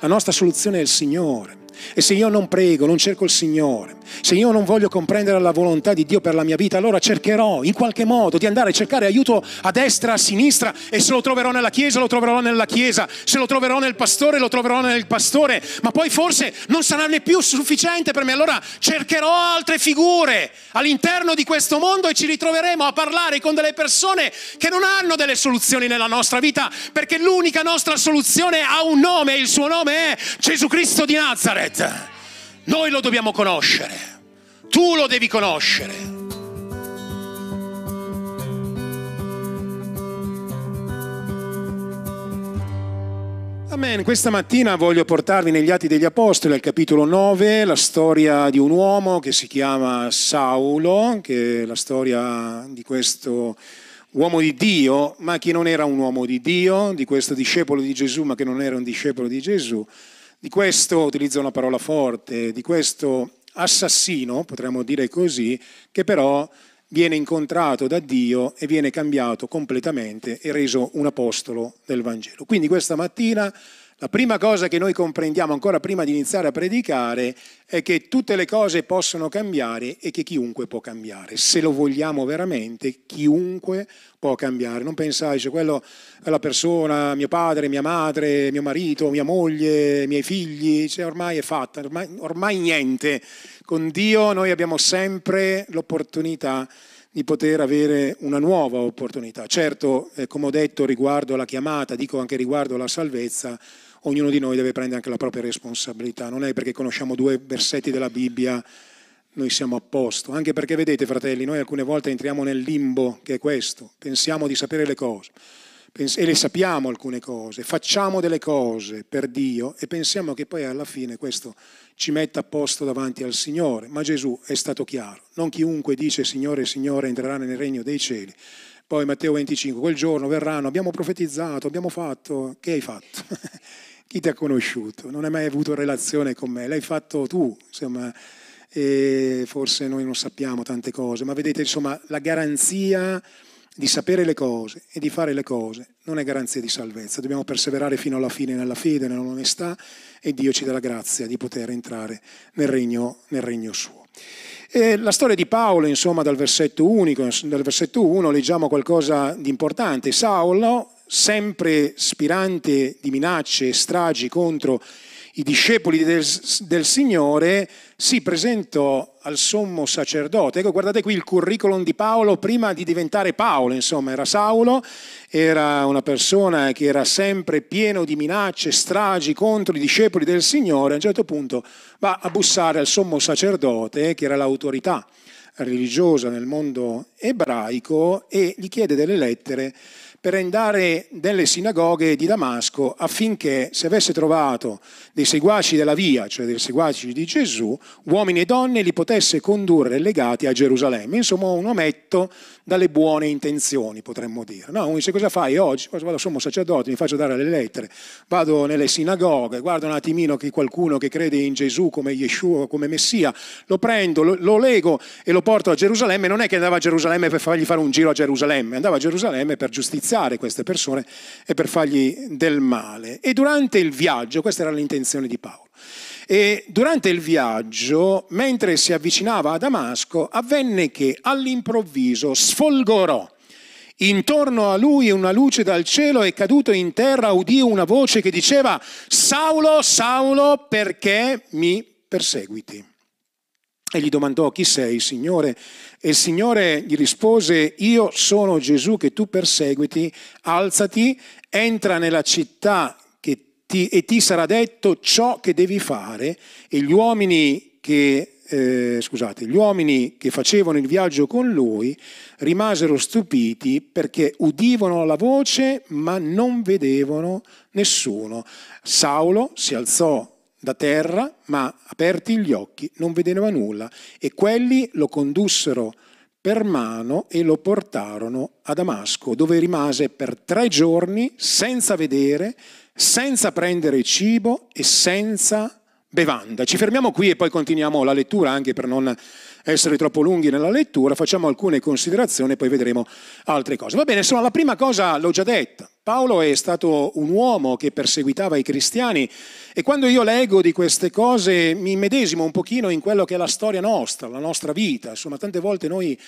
La nostra soluzione è il Signore. E se io non prego, non cerco il Signore, se io non voglio comprendere la volontà di Dio per la mia vita, allora cercherò in qualche modo di andare a cercare aiuto a destra, a sinistra e se lo troverò nella Chiesa, lo troverò nella Chiesa, se lo troverò nel pastore, lo troverò nel pastore, ma poi forse non sarà né più sufficiente per me, allora cercherò altre figure all'interno di questo mondo e ci ritroveremo a parlare con delle persone che non hanno delle soluzioni nella nostra vita, perché l'unica nostra soluzione ha un nome e il suo nome è Gesù Cristo di Nazareth. Noi lo dobbiamo conoscere, tu lo devi conoscere. Amen. Questa mattina voglio portarvi negli Atti degli Apostoli, al capitolo 9, la storia di un uomo che si chiama Saulo, che è la storia di questo uomo di Dio, ma che non era un uomo di Dio, di questo discepolo di Gesù, ma che non era un discepolo di Gesù di questo, utilizzo una parola forte, di questo assassino, potremmo dire così, che però viene incontrato da Dio e viene cambiato completamente e reso un apostolo del Vangelo. Quindi questa mattina la prima cosa che noi comprendiamo ancora prima di iniziare a predicare è che tutte le cose possono cambiare e che chiunque può cambiare. Se lo vogliamo veramente, chiunque può cambiare. Non pensai, cioè quello è la persona, mio padre, mia madre, mio marito, mia moglie, i miei figli, cioè ormai è fatta, ormai, ormai niente. Con Dio noi abbiamo sempre l'opportunità di poter avere una nuova opportunità. Certo, eh, come ho detto riguardo alla chiamata, dico anche riguardo alla salvezza, ognuno di noi deve prendere anche la propria responsabilità. Non è perché conosciamo due versetti della Bibbia noi siamo a posto. Anche perché, vedete, fratelli, noi alcune volte entriamo nel limbo che è questo. Pensiamo di sapere le cose e le sappiamo alcune cose, facciamo delle cose per Dio e pensiamo che poi alla fine questo ci metta a posto davanti al Signore. Ma Gesù è stato chiaro. Non chiunque dice Signore, Signore entrerà nel regno dei cieli. Poi Matteo 25, quel giorno verranno, abbiamo profetizzato, abbiamo fatto, che hai fatto? Chi ti ha conosciuto? Non hai mai avuto relazione con me, l'hai fatto tu, insomma, forse noi non sappiamo tante cose, ma vedete, insomma, la garanzia di sapere le cose e di fare le cose non è garanzia di salvezza. Dobbiamo perseverare fino alla fine nella fede, nell'onestà e Dio ci dà la grazia di poter entrare nel regno, nel regno suo. E la storia di Paolo, insomma, dal versetto, unico, dal versetto 1 leggiamo qualcosa di importante. Saulo sempre spirante di minacce e stragi contro i discepoli del, del, Signore, si presentò al sommo sacerdote. Ecco, guardate qui il curriculum di Paolo prima di diventare Paolo, insomma, era Saulo, era una persona che era sempre pieno di minacce, stragi contro i discepoli del Signore. A un certo punto va a bussare al sommo sacerdote, che era l'autorità religiosa nel mondo ebraico, e gli chiede delle lettere per andare nelle sinagoghe di Damasco affinché se avesse trovato dei seguaci della via, cioè dei seguaci di Gesù, uomini e donne li potesse condurre legati a Gerusalemme. Insomma, un ometto dalle buone intenzioni, potremmo dire. No, uno dice cosa fai oggi? Vado sommo sacerdote, mi faccio dare le lettere, vado nelle sinagoghe, guardo un attimino che qualcuno che crede in Gesù come Yeshua, come Messia, lo prendo, lo, lo lego e lo porto a Gerusalemme. Non è che andava a Gerusalemme per fargli fare un giro a Gerusalemme, andava a Gerusalemme per giustiziare queste persone e per fargli del male. E durante il viaggio, questa era l'intenzione di Paolo, e durante il viaggio, mentre si avvicinava a Damasco, avvenne che all'improvviso sfolgorò intorno a lui una luce dal cielo e caduto in terra udì una voce che diceva Saulo, Saulo, perché mi perseguiti? E gli domandò chi sei, Signore? E il Signore gli rispose, io sono Gesù che tu perseguiti, alzati, entra nella città ti, e ti sarà detto ciò che devi fare e gli uomini che, eh, scusate, gli uomini che facevano il viaggio con lui rimasero stupiti perché udivano la voce ma non vedevano nessuno. Saulo si alzò da terra, ma aperti gli occhi non vedeva nulla e quelli lo condussero per mano e lo portarono a Damasco, dove rimase per tre giorni senza vedere, senza prendere cibo e senza bevanda. Ci fermiamo qui e poi continuiamo la lettura anche per non essere troppo lunghi nella lettura, facciamo alcune considerazioni e poi vedremo altre cose. Va bene, insomma, la prima cosa l'ho già detta. Paolo è stato un uomo che perseguitava i cristiani e quando io leggo di queste cose mi medesimo un pochino in quello che è la storia nostra, la nostra vita. Insomma, tante volte noi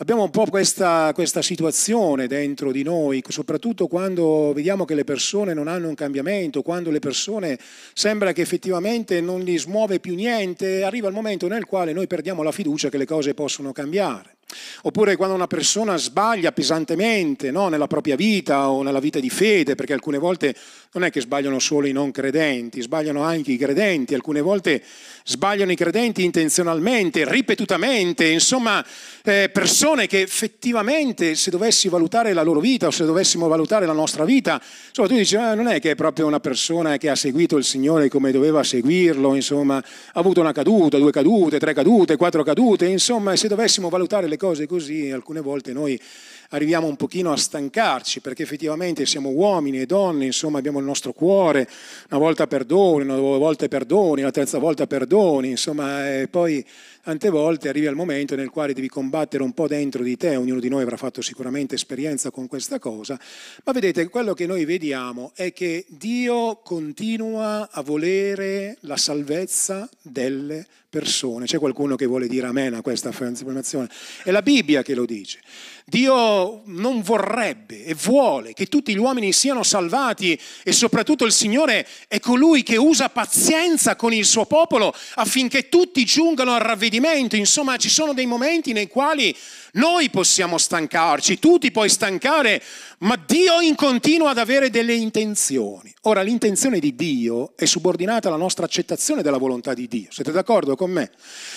Abbiamo un po' questa, questa, situazione dentro di noi, soprattutto quando vediamo che le persone non hanno un cambiamento, quando le persone sembra che effettivamente non gli smuove più niente, arriva il momento nel quale noi perdiamo la fiducia che le cose possono cambiare. Oppure quando una persona sbaglia pesantemente no? nella propria vita o nella vita di fede, perché alcune volte non è che sbagliano solo i non credenti, sbagliano anche i credenti, alcune volte sbagliano i credenti intenzionalmente, ripetutamente, insomma eh, persone che effettivamente se dovessi valutare la loro vita o se dovessimo valutare la nostra vita, insomma tu dici ah, non è che è proprio una persona che ha seguito il Signore come doveva seguirlo, insomma ha avuto una caduta, due cadute, tre cadute, quattro cadute, insomma se dovessimo valutare le cose così, alcune volte noi arriviamo un pochino a stancarci perché effettivamente siamo uomini e donne, insomma abbiamo il nostro cuore, una volta perdoni, una volta perdoni, la terza volta perdoni, insomma e poi tante volte arrivi al momento nel quale devi combattere un po' dentro di te, ognuno di noi avrà fatto sicuramente esperienza con questa cosa, ma vedete quello che noi vediamo è che Dio continua a volere la salvezza delle persone. C'è qualcuno che vuole dire amen a questa affermazione? È la Bibbia che lo dice. Dio non vorrebbe e vuole che tutti gli uomini siano salvati e soprattutto il Signore è colui che usa pazienza con il suo popolo affinché tutti giungano al ravvedimento. Insomma, ci sono dei momenti nei quali noi possiamo stancarci, tu ti puoi stancare, ma Dio in continua ad avere delle intenzioni. Ora, l'intenzione di Dio è subordinata alla nostra accettazione della volontà di Dio. Siete d'accordo con me?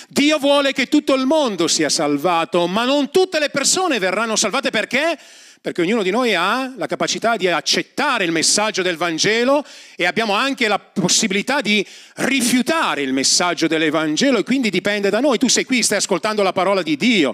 Dio vuole che tutto il mondo sia salvato, ma non tutte le persone verranno salvate perché? perché ognuno di noi ha la capacità di accettare il messaggio del Vangelo e abbiamo anche la possibilità di rifiutare il messaggio dell'Evangelo e quindi dipende da noi. Tu sei qui, stai ascoltando la parola di Dio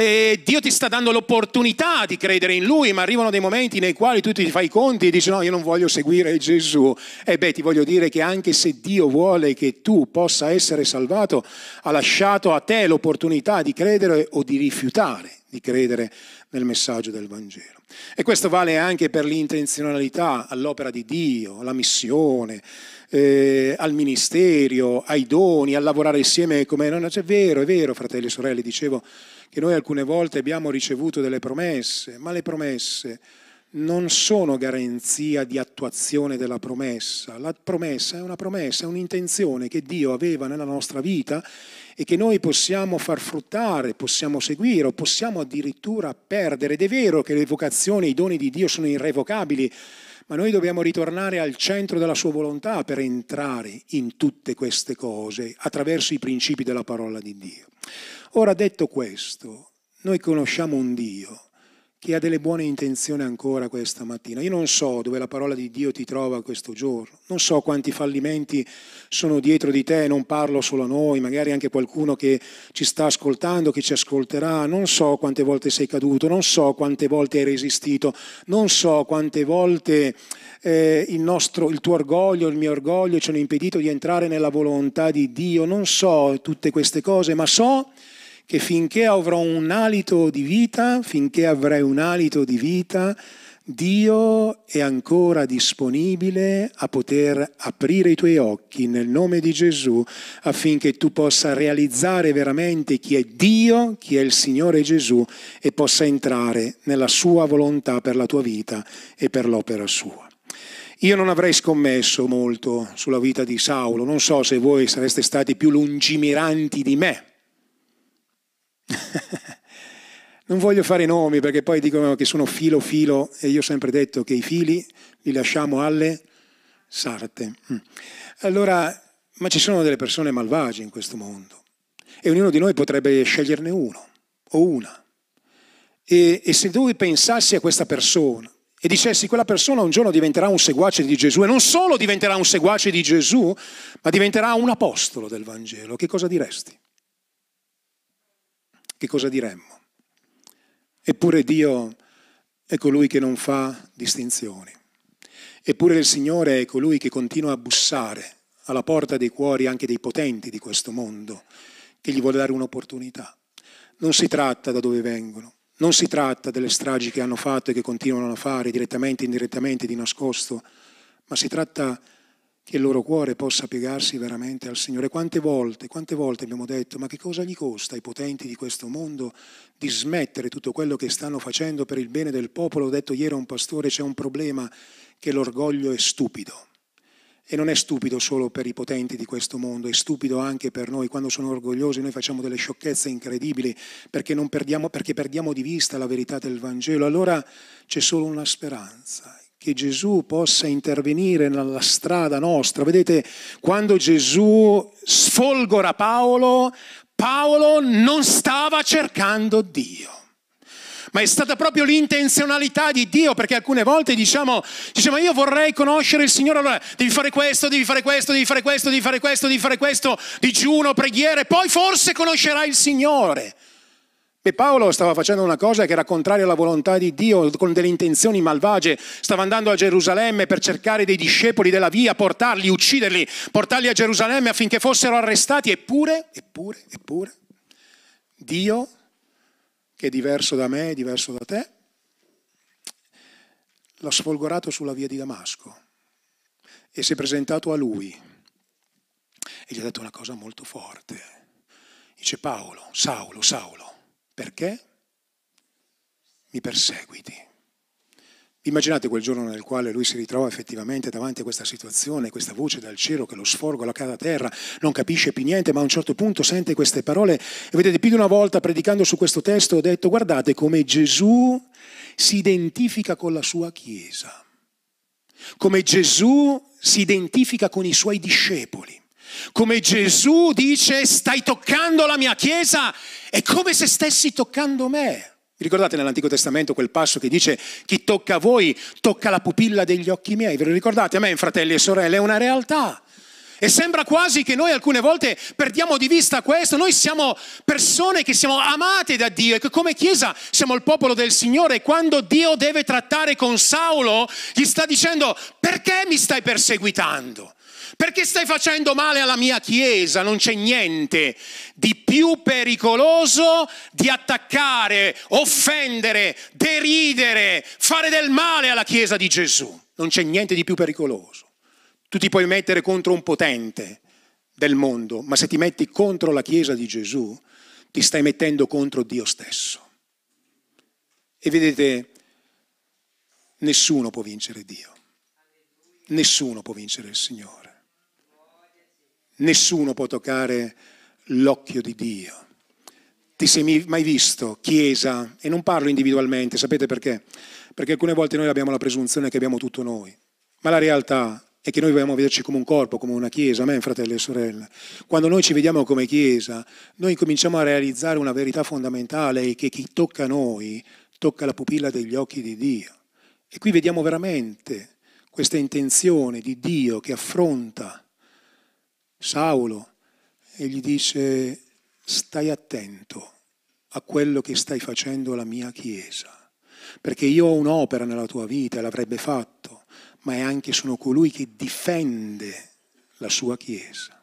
e Dio ti sta dando l'opportunità di credere in Lui, ma arrivano dei momenti nei quali tu ti fai i conti e dici no, io non voglio seguire Gesù. E beh, ti voglio dire che anche se Dio vuole che tu possa essere salvato, ha lasciato a te l'opportunità di credere o di rifiutare di credere nel messaggio del Vangelo. E questo vale anche per l'intenzionalità all'opera di Dio, alla missione, eh, al ministero, ai doni, a lavorare insieme come... Non è vero, è vero, fratelli e sorelle, dicevo che noi alcune volte abbiamo ricevuto delle promesse, ma le promesse non sono garanzia di attuazione della promessa. La promessa è una promessa, è un'intenzione che Dio aveva nella nostra vita e che noi possiamo far fruttare, possiamo seguire o possiamo addirittura perdere. Ed è vero che le vocazioni, i doni di Dio sono irrevocabili, ma noi dobbiamo ritornare al centro della sua volontà per entrare in tutte queste cose attraverso i principi della parola di Dio. Ora detto questo, noi conosciamo un Dio che ha delle buone intenzioni ancora questa mattina. Io non so dove la parola di Dio ti trova questo giorno, non so quanti fallimenti sono dietro di te, non parlo solo a noi, magari anche qualcuno che ci sta ascoltando, che ci ascolterà, non so quante volte sei caduto, non so quante volte hai resistito, non so quante volte eh, il, nostro, il tuo orgoglio, il mio orgoglio ci hanno impedito di entrare nella volontà di Dio, non so tutte queste cose, ma so che finché avrò un alito di vita, finché avrai un alito di vita, Dio è ancora disponibile a poter aprire i tuoi occhi nel nome di Gesù affinché tu possa realizzare veramente chi è Dio, chi è il Signore Gesù e possa entrare nella sua volontà per la tua vita e per l'opera sua. Io non avrei scommesso molto sulla vita di Saulo, non so se voi sareste stati più lungimiranti di me non voglio fare nomi perché poi dicono che sono filo filo e io ho sempre detto che i fili li lasciamo alle sarte. Mm. Allora, ma ci sono delle persone malvagie in questo mondo e ognuno di noi potrebbe sceglierne uno o una. E, e se tu pensassi a questa persona e dicessi quella persona un giorno diventerà un seguace di Gesù e non solo diventerà un seguace di Gesù, ma diventerà un apostolo del Vangelo, che cosa diresti? Che cosa diremmo? Eppure Dio è colui che non fa distinzioni. Eppure il Signore è colui che continua a bussare alla porta dei cuori anche dei potenti di questo mondo, che gli vuole dare un'opportunità. Non si tratta da dove vengono, non si tratta delle stragi che hanno fatto e che continuano a fare direttamente, indirettamente, di nascosto, ma si tratta che il loro cuore possa piegarsi veramente al Signore. Quante volte, quante volte abbiamo detto, ma che cosa gli costa ai potenti di questo mondo di smettere tutto quello che stanno facendo per il bene del popolo? Ho detto ieri a un pastore, c'è un problema che l'orgoglio è stupido. E non è stupido solo per i potenti di questo mondo, è stupido anche per noi. Quando sono orgogliosi noi facciamo delle sciocchezze incredibili perché, perdiamo, perché perdiamo di vista la verità del Vangelo. Allora c'è solo una speranza, che Gesù possa intervenire nella strada nostra. Vedete, quando Gesù sfolgora Paolo, Paolo non stava cercando Dio. Ma è stata proprio l'intenzionalità di Dio, perché alcune volte diciamo, diciamo, io vorrei conoscere il Signore, allora devi fare questo, devi fare questo, devi fare questo, devi fare questo, devi fare questo, digiuno, preghiere, poi forse conoscerai il Signore. E Paolo stava facendo una cosa che era contraria alla volontà di Dio, con delle intenzioni malvagie. Stava andando a Gerusalemme per cercare dei discepoli della via, portarli, ucciderli, portarli a Gerusalemme affinché fossero arrestati. Eppure, eppure, eppure, Dio, che è diverso da me, è diverso da te, l'ha sfolgorato sulla via di Damasco e si è presentato a lui e gli ha detto una cosa molto forte. Dice Paolo, Saulo, Saulo perché mi perseguiti? Immaginate quel giorno nel quale lui si ritrova effettivamente davanti a questa situazione, questa voce dal cielo che lo sforgola cada terra, non capisce più niente, ma a un certo punto sente queste parole e vedete più di una volta predicando su questo testo ho detto guardate come Gesù si identifica con la sua Chiesa, come Gesù si identifica con i suoi discepoli. Come Gesù dice, stai toccando la mia Chiesa, è come se stessi toccando me. Ricordate nell'Antico Testamento quel passo che dice chi tocca a voi tocca la pupilla degli occhi miei? Ve lo ricordate? A me, fratelli e sorelle, è una realtà. E sembra quasi che noi alcune volte perdiamo di vista questo. Noi siamo persone che siamo amate da Dio e che come Chiesa siamo il popolo del Signore. E quando Dio deve trattare con Saulo, gli sta dicendo perché mi stai perseguitando? Perché stai facendo male alla mia Chiesa? Non c'è niente di più pericoloso di attaccare, offendere, deridere, fare del male alla Chiesa di Gesù. Non c'è niente di più pericoloso. Tu ti puoi mettere contro un potente del mondo, ma se ti metti contro la Chiesa di Gesù, ti stai mettendo contro Dio stesso. E vedete, nessuno può vincere Dio. Nessuno può vincere il Signore. Nessuno può toccare l'occhio di Dio. Ti sei mai visto, Chiesa, e non parlo individualmente, sapete perché? Perché alcune volte noi abbiamo la presunzione che abbiamo tutto noi, ma la realtà è che noi dobbiamo vederci come un corpo, come una Chiesa, amen fratelli e sorelle. Quando noi ci vediamo come Chiesa, noi cominciamo a realizzare una verità fondamentale, che chi tocca noi tocca la pupilla degli occhi di Dio. E qui vediamo veramente questa intenzione di Dio che affronta Saulo e gli dice stai attento a quello che stai facendo alla mia Chiesa, perché io ho un'opera nella tua vita, l'avrebbe fatto, ma è anche sono colui che difende la sua Chiesa.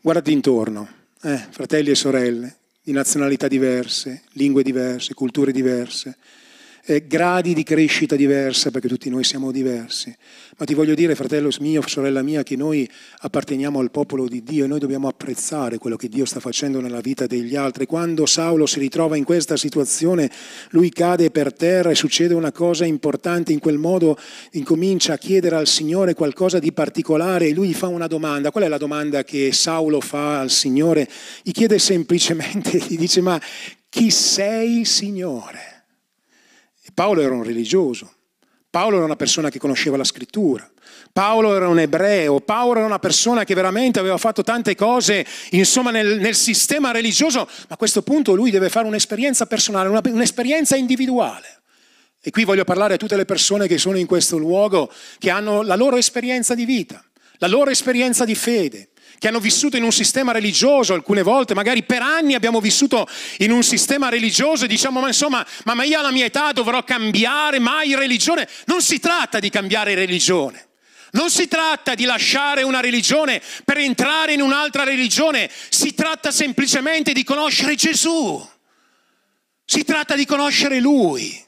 Guardati intorno, eh, fratelli e sorelle, di nazionalità diverse, lingue diverse, culture diverse, eh, gradi di crescita diversa, perché tutti noi siamo diversi. Ma ti voglio dire, fratello mio, sorella mia, che noi apparteniamo al popolo di Dio e noi dobbiamo apprezzare quello che Dio sta facendo nella vita degli altri. Quando Saulo si ritrova in questa situazione, lui cade per terra e succede una cosa importante, in quel modo incomincia a chiedere al Signore qualcosa di particolare e lui fa una domanda. Qual è la domanda che Saulo fa al Signore? Gli chiede semplicemente, gli dice, ma chi sei Signore? Paolo era un religioso, Paolo era una persona che conosceva la scrittura, Paolo era un ebreo, Paolo era una persona che veramente aveva fatto tante cose, insomma, nel, nel sistema religioso, ma a questo punto lui deve fare un'esperienza personale, una, un'esperienza individuale. E qui voglio parlare a tutte le persone che sono in questo luogo, che hanno la loro esperienza di vita, la loro esperienza di fede, che hanno vissuto in un sistema religioso alcune volte, magari per anni abbiamo vissuto in un sistema religioso e diciamo ma insomma, ma, io alla mia età dovrò cambiare mai religione. Non si tratta di cambiare religione, Non si tratta di lasciare una religione per entrare in un'altra religione, si tratta semplicemente di conoscere Gesù. Si tratta di conoscere Lui.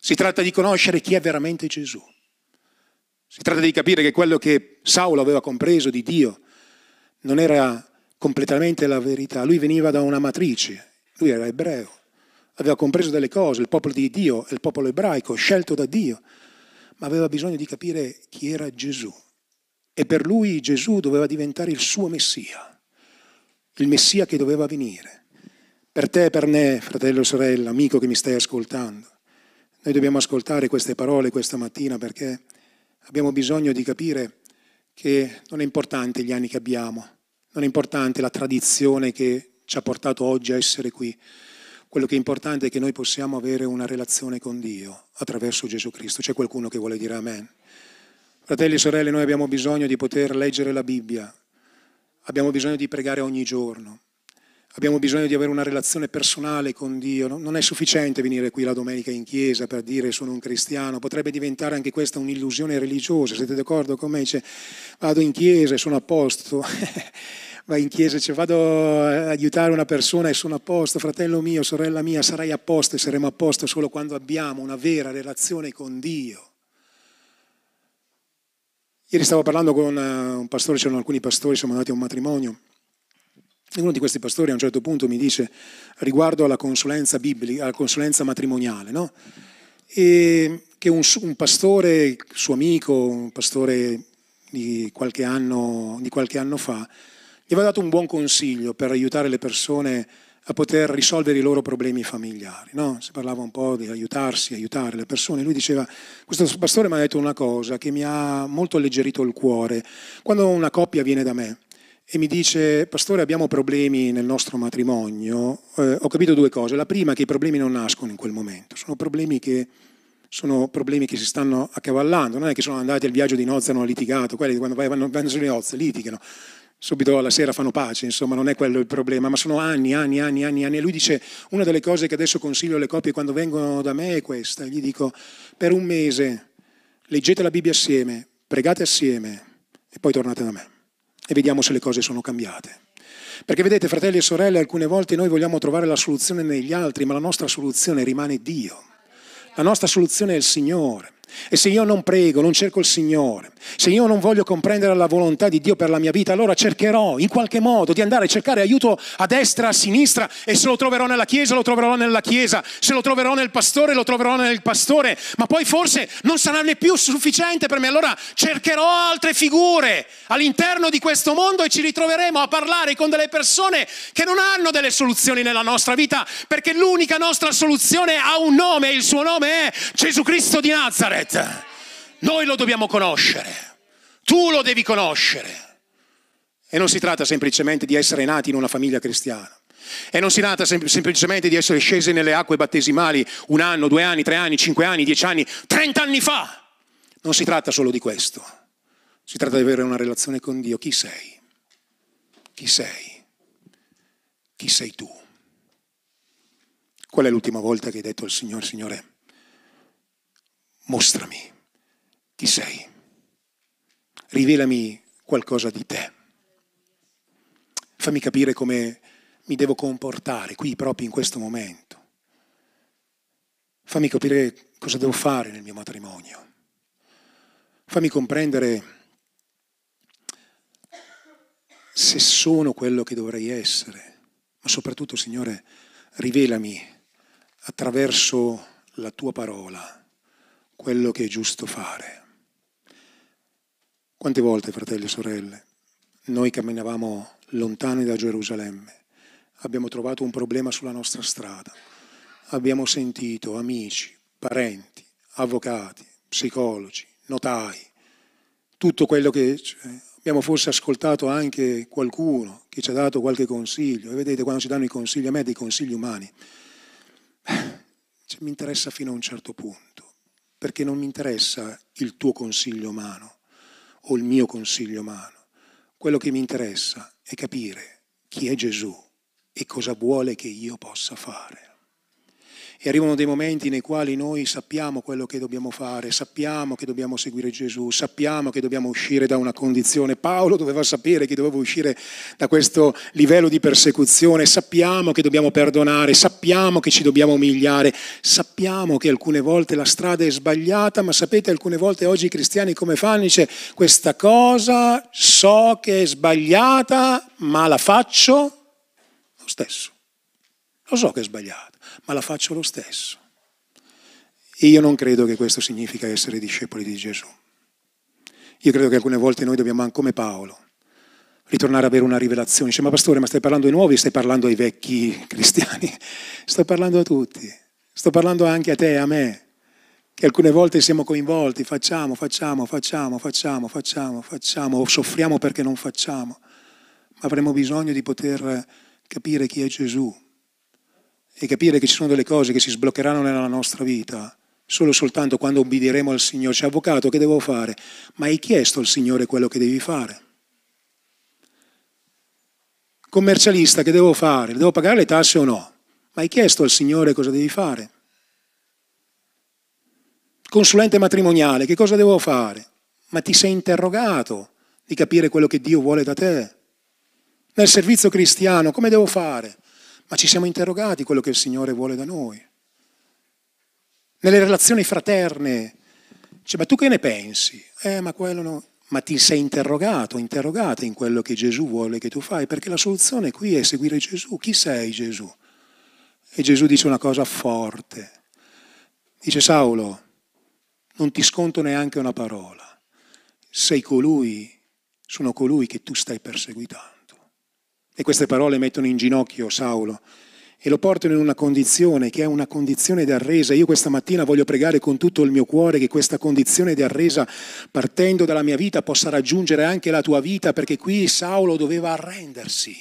Si tratta di conoscere chi è veramente Gesù. Si tratta di capire che quello che Saulo aveva compreso di Dio non era completamente la verità. Lui veniva da una matrice, lui era ebreo, aveva compreso delle cose, il popolo di Dio il popolo ebraico, scelto da Dio, ma aveva bisogno di capire chi era Gesù. E per lui Gesù doveva diventare il suo Messia, il Messia che doveva venire. Per te per me, fratello sorella, amico che mi stai ascoltando, noi dobbiamo ascoltare queste parole questa mattina perché abbiamo bisogno di capire che non è importante gli anni che abbiamo, non è importante la tradizione che ci ha portato oggi a essere qui. Quello che è importante è che noi possiamo avere una relazione con Dio attraverso Gesù Cristo. C'è qualcuno che vuole dire amen? Fratelli e sorelle, noi abbiamo bisogno di poter leggere la Bibbia, abbiamo bisogno di pregare ogni giorno, abbiamo bisogno di avere una relazione personale con Dio. Non è sufficiente venire qui la domenica in chiesa per dire sono un cristiano, potrebbe diventare anche questa un'illusione religiosa. Siete d'accordo con me? Cioè, vado in chiesa e sono a posto. vai in chiesa dice vado a aiutare una persona e sono a posto, fratello mio, sorella mia, sarai a posto e saremo a posto solo quando abbiamo una vera relazione con Dio. Ieri stavo parlando con eh, un pastore, c'erano alcuni pastori, siamo andati a un matrimonio. E uno di questi pastori a un certo punto mi dice riguardo alla consulenza biblica, alla consulenza matrimoniale, no? E che un, un pastore, suo amico, un pastore di qualche anno, di qualche anno fa, gli aveva dato un buon consiglio per aiutare le persone a poter risolvere i loro problemi familiari. No? Si parlava un po' di aiutarsi, aiutare le persone. Lui diceva, questo pastore mi ha detto una cosa che mi ha molto alleggerito il cuore. Quando una coppia viene da me e mi dice, pastore abbiamo problemi nel nostro matrimonio, eh, ho capito due cose. La prima è che i problemi non nascono in quel momento, sono problemi che sono problemi che si stanno accavallando, non è che sono andati al viaggio di nozze e hanno litigato, quelli quando vanno, vanno nozze litigano, subito alla sera fanno pace, insomma non è quello il problema, ma sono anni, anni, anni, anni, anni. E lui dice, una delle cose che adesso consiglio alle coppie quando vengono da me è questa, gli dico, per un mese leggete la Bibbia assieme, pregate assieme e poi tornate da me e vediamo se le cose sono cambiate. Perché vedete, fratelli e sorelle, alcune volte noi vogliamo trovare la soluzione negli altri, ma la nostra soluzione rimane Dio. La nostra soluzione è il Signore. E se io non prego, non cerco il Signore, se io non voglio comprendere la volontà di Dio per la mia vita, allora cercherò in qualche modo di andare a cercare aiuto a destra, a sinistra e se lo troverò nella Chiesa, lo troverò nella Chiesa, se lo troverò nel pastore, lo troverò nel pastore, ma poi forse non sarà né più sufficiente per me, allora cercherò altre figure all'interno di questo mondo e ci ritroveremo a parlare con delle persone che non hanno delle soluzioni nella nostra vita, perché l'unica nostra soluzione ha un nome e il suo nome è Gesù Cristo di Nazareth. Nazareth. Noi lo dobbiamo conoscere, tu lo devi conoscere. E non si tratta semplicemente di essere nati in una famiglia cristiana. E non si tratta sem- semplicemente di essere scesi nelle acque battesimali un anno, due anni, tre anni, cinque anni, dieci anni, trent'anni fa. Non si tratta solo di questo. Si tratta di avere una relazione con Dio. Chi sei? Chi sei? Chi sei tu? Qual è l'ultima volta che hai detto al Signore, Signore, mostrami chi sei, rivelami qualcosa di te, fammi capire come mi devo comportare qui proprio in questo momento, fammi capire cosa devo fare nel mio matrimonio, fammi comprendere se sono quello che dovrei essere, ma soprattutto, Signore, rivelami attraverso la tua parola quello che è giusto fare. Quante volte, fratelli e sorelle, noi camminavamo lontani da Gerusalemme, abbiamo trovato un problema sulla nostra strada, abbiamo sentito amici, parenti, avvocati, psicologi, notai, tutto quello che cioè, abbiamo forse ascoltato anche qualcuno che ci ha dato qualche consiglio. E vedete, quando ci danno i consigli, a me dei consigli umani, cioè, mi interessa fino a un certo punto perché non mi interessa il tuo consiglio umano o il mio consiglio umano. Quello che mi interessa è capire chi è Gesù e cosa vuole che io possa fare. E arrivano dei momenti nei quali noi sappiamo quello che dobbiamo fare, sappiamo che dobbiamo seguire Gesù, sappiamo che dobbiamo uscire da una condizione. Paolo doveva sapere che doveva uscire da questo livello di persecuzione, sappiamo che dobbiamo perdonare, sappiamo che ci dobbiamo umiliare, sappiamo che alcune volte la strada è sbagliata, ma sapete alcune volte oggi i cristiani come fanno? Dice questa cosa so che è sbagliata, ma la faccio lo stesso. Lo so che è sbagliata ma la faccio lo stesso. E io non credo che questo significa essere discepoli di Gesù. Io credo che alcune volte noi dobbiamo, come Paolo, ritornare ad avere una rivelazione. Dice, ma pastore, ma stai parlando ai nuovi, stai parlando ai vecchi cristiani? Sto parlando a tutti, sto parlando anche a te e a me, che alcune volte siamo coinvolti, facciamo, facciamo, facciamo, facciamo, facciamo, facciamo, o soffriamo perché non facciamo, ma avremo bisogno di poter capire chi è Gesù e capire che ci sono delle cose che si sbloccheranno nella nostra vita solo soltanto quando ubbidiremo al Signore. Cioè, avvocato, che devo fare? Ma hai chiesto al Signore quello che devi fare? Commercialista, che devo fare? Devo pagare le tasse o no? Ma hai chiesto al Signore cosa devi fare? Consulente matrimoniale, che cosa devo fare? Ma ti sei interrogato di capire quello che Dio vuole da te? Nel servizio cristiano, come devo fare? Ma ci siamo interrogati quello che il Signore vuole da noi. Nelle relazioni fraterne, cioè, ma tu che ne pensi? Eh, ma quello no. Ma ti sei interrogato, interrogata in quello che Gesù vuole che tu fai, perché la soluzione qui è seguire Gesù. Chi sei Gesù? E Gesù dice una cosa forte. Dice Saulo, non ti sconto neanche una parola. Sei colui, sono colui che tu stai perseguitando. E queste parole mettono in ginocchio Saulo e lo portano in una condizione che è una condizione di arresa. Io questa mattina voglio pregare con tutto il mio cuore che questa condizione di arresa, partendo dalla mia vita, possa raggiungere anche la tua vita, perché qui Saulo doveva arrendersi.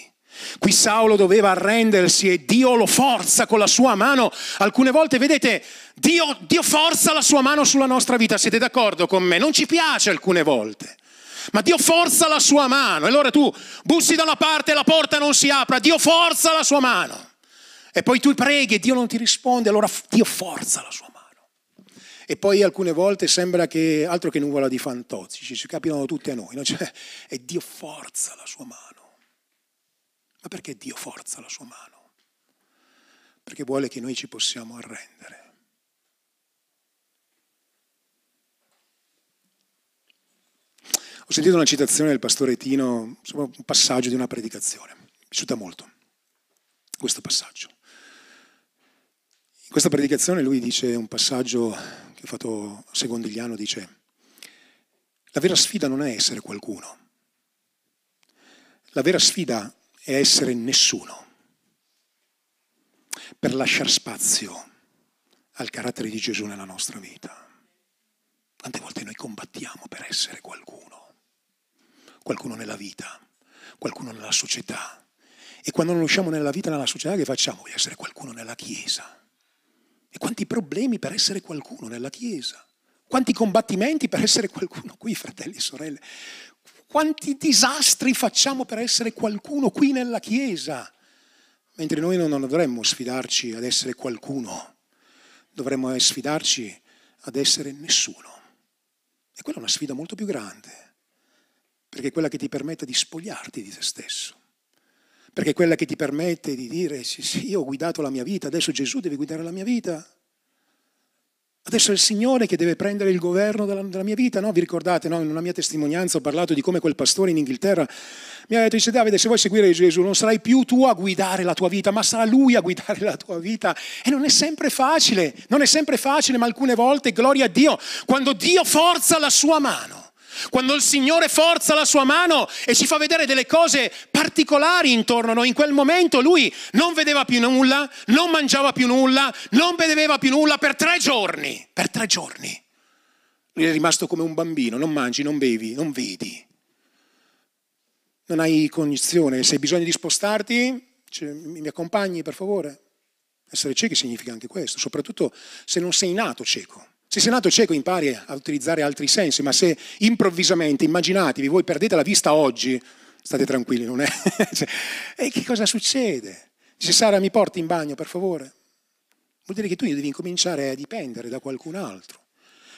Qui Saulo doveva arrendersi e Dio lo forza con la sua mano. Alcune volte, vedete, Dio, Dio forza la sua mano sulla nostra vita, siete d'accordo con me? Non ci piace alcune volte ma Dio forza la sua mano. E allora tu bussi da una parte e la porta non si apra, Dio forza la sua mano. E poi tu preghi e Dio non ti risponde, allora Dio forza la sua mano. E poi alcune volte sembra che altro che nuvola di fantozzi, ci capitano tutte a noi, no? cioè, e Dio forza la sua mano. Ma perché Dio forza la sua mano? Perché vuole che noi ci possiamo arrendere. Ho sentito una citazione del pastore Tino, un passaggio di una predicazione. Mi è piaciuta molto questo passaggio. In questa predicazione lui dice un passaggio che ha fatto Secondigliano, dice la vera sfida non è essere qualcuno, la vera sfida è essere nessuno, per lasciare spazio al carattere di Gesù nella nostra vita. Quante volte noi combattiamo per essere qualcuno? Qualcuno nella vita, qualcuno nella società. E quando non usciamo nella vita, nella società, che facciamo? Voglio essere qualcuno nella Chiesa. E quanti problemi per essere qualcuno nella Chiesa. Quanti combattimenti per essere qualcuno qui, fratelli e sorelle. Quanti disastri facciamo per essere qualcuno qui nella Chiesa. Mentre noi non dovremmo sfidarci ad essere qualcuno, dovremmo sfidarci ad essere nessuno. E quella è una sfida molto più grande perché è quella che ti permette di spogliarti di te stesso, perché è quella che ti permette di dire sì, sì, io ho guidato la mia vita, adesso Gesù deve guidare la mia vita. Adesso è il Signore che deve prendere il governo della, della mia vita, no? Vi ricordate, no? In una mia testimonianza ho parlato di come quel pastore in Inghilterra mi ha detto, dice Davide, se vuoi seguire Gesù non sarai più tu a guidare la tua vita, ma sarà Lui a guidare la tua vita. E non è sempre facile, non è sempre facile, ma alcune volte, gloria a Dio, quando Dio forza la sua mano quando il Signore forza la sua mano e ci fa vedere delle cose particolari intorno a noi, in quel momento lui non vedeva più nulla, non mangiava più nulla, non beveva più nulla per tre giorni, per tre giorni. Lui è rimasto come un bambino, non mangi, non bevi, non vedi. Non hai cognizione, se hai bisogno di spostarti, cioè, mi accompagni per favore? Essere ciechi significa anche questo, soprattutto se non sei nato cieco. Se sei nato cieco impari a utilizzare altri sensi, ma se improvvisamente, immaginatevi, voi perdete la vista oggi, state tranquilli, non è? Cioè, e che cosa succede? Dice Sara mi porti in bagno per favore? Vuol dire che tu devi incominciare a dipendere da qualcun altro.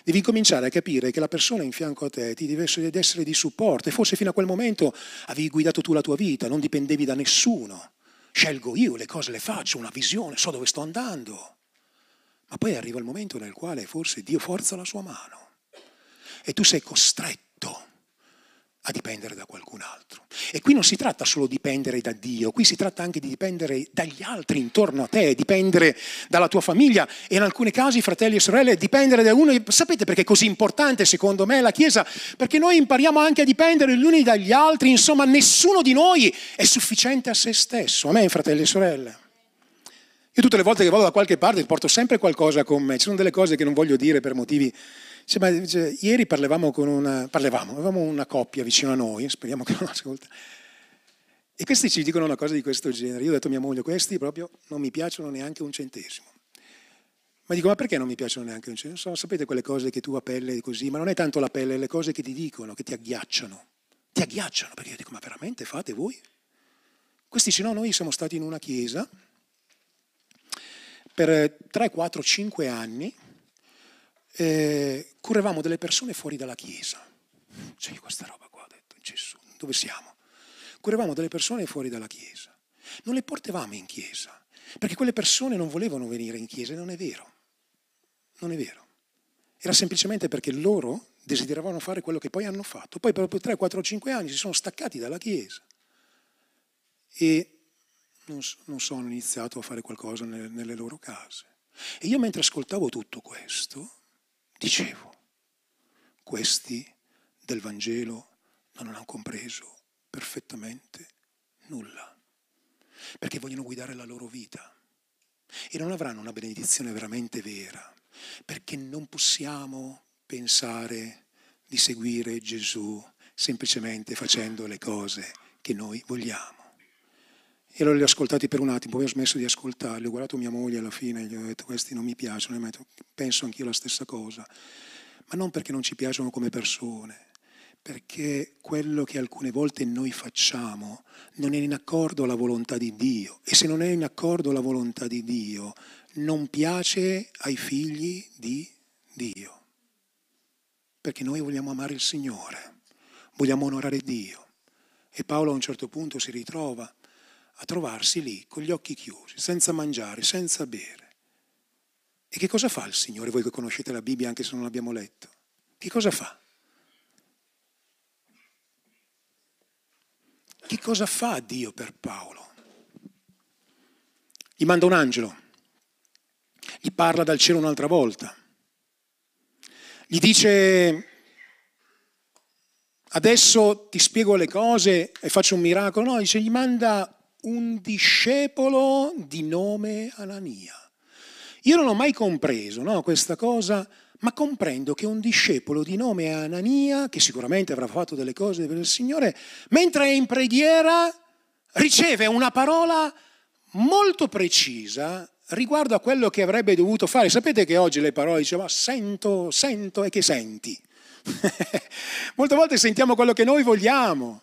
Devi cominciare a capire che la persona in fianco a te ti deve essere di supporto e forse fino a quel momento avevi guidato tu la tua vita, non dipendevi da nessuno. Scelgo io, le cose le faccio, una visione, so dove sto andando. Ma poi arriva il momento nel quale forse Dio forza la sua mano e tu sei costretto a dipendere da qualcun altro. E qui non si tratta solo di dipendere da Dio, qui si tratta anche di dipendere dagli altri intorno a te, dipendere dalla tua famiglia e in alcuni casi, fratelli e sorelle, dipendere da uno. Sapete perché è così importante secondo me la Chiesa? Perché noi impariamo anche a dipendere gli uni dagli altri, insomma nessuno di noi è sufficiente a se stesso. Amen, fratelli e sorelle. Io tutte le volte che vado da qualche parte porto sempre qualcosa con me, ci sono delle cose che non voglio dire per motivi cioè, ma, cioè, ieri parlavamo con una, parlavamo, avevamo una coppia vicino a noi, speriamo che non ascolta, e questi ci dicono una cosa di questo genere. Io ho detto a mia moglie, questi proprio non mi piacciono neanche un centesimo. Ma dico, ma perché non mi piacciono neanche un centesimo? Sapete quelle cose che tu a pelle così, ma non è tanto la pelle, è le cose che ti dicono, che ti agghiacciano. Ti agghiacciano, perché io dico, ma veramente fate voi? Questi dice, no, noi siamo stati in una chiesa per 3, 4, 5 anni, eh, curavamo delle persone fuori dalla chiesa. C'è questa roba qua, ho detto, Gesù, dove siamo? Curavamo delle persone fuori dalla chiesa. Non le portavamo in chiesa, perché quelle persone non volevano venire in chiesa, non è vero. Non è vero. Era semplicemente perché loro desideravano fare quello che poi hanno fatto. Poi per 3, 4, 5 anni si sono staccati dalla chiesa e non, non sono iniziato a fare qualcosa nelle, nelle loro case. E io mentre ascoltavo tutto questo, Dicevo, questi del Vangelo non hanno compreso perfettamente nulla, perché vogliono guidare la loro vita e non avranno una benedizione veramente vera, perché non possiamo pensare di seguire Gesù semplicemente facendo le cose che noi vogliamo. E allora li ho ascoltati per un attimo, poi ho smesso di ascoltarli, ho guardato mia moglie alla fine e gli ho detto questi non mi piacciono, e penso anch'io la stessa cosa, ma non perché non ci piacciono come persone, perché quello che alcune volte noi facciamo non è in accordo alla volontà di Dio. E se non è in accordo alla volontà di Dio non piace ai figli di Dio, perché noi vogliamo amare il Signore, vogliamo onorare Dio. E Paolo a un certo punto si ritrova a trovarsi lì con gli occhi chiusi, senza mangiare, senza bere. E che cosa fa il Signore, voi che conoscete la Bibbia anche se non l'abbiamo letto? Che cosa fa? Che cosa fa Dio per Paolo? Gli manda un angelo, gli parla dal cielo un'altra volta, gli dice adesso ti spiego le cose e faccio un miracolo, no, dice, gli manda un discepolo di nome Anania. Io non ho mai compreso no, questa cosa, ma comprendo che un discepolo di nome Anania, che sicuramente avrà fatto delle cose per il Signore, mentre è in preghiera riceve una parola molto precisa riguardo a quello che avrebbe dovuto fare. Sapete che oggi le parole dicevano sento, sento e che senti. Molte volte sentiamo quello che noi vogliamo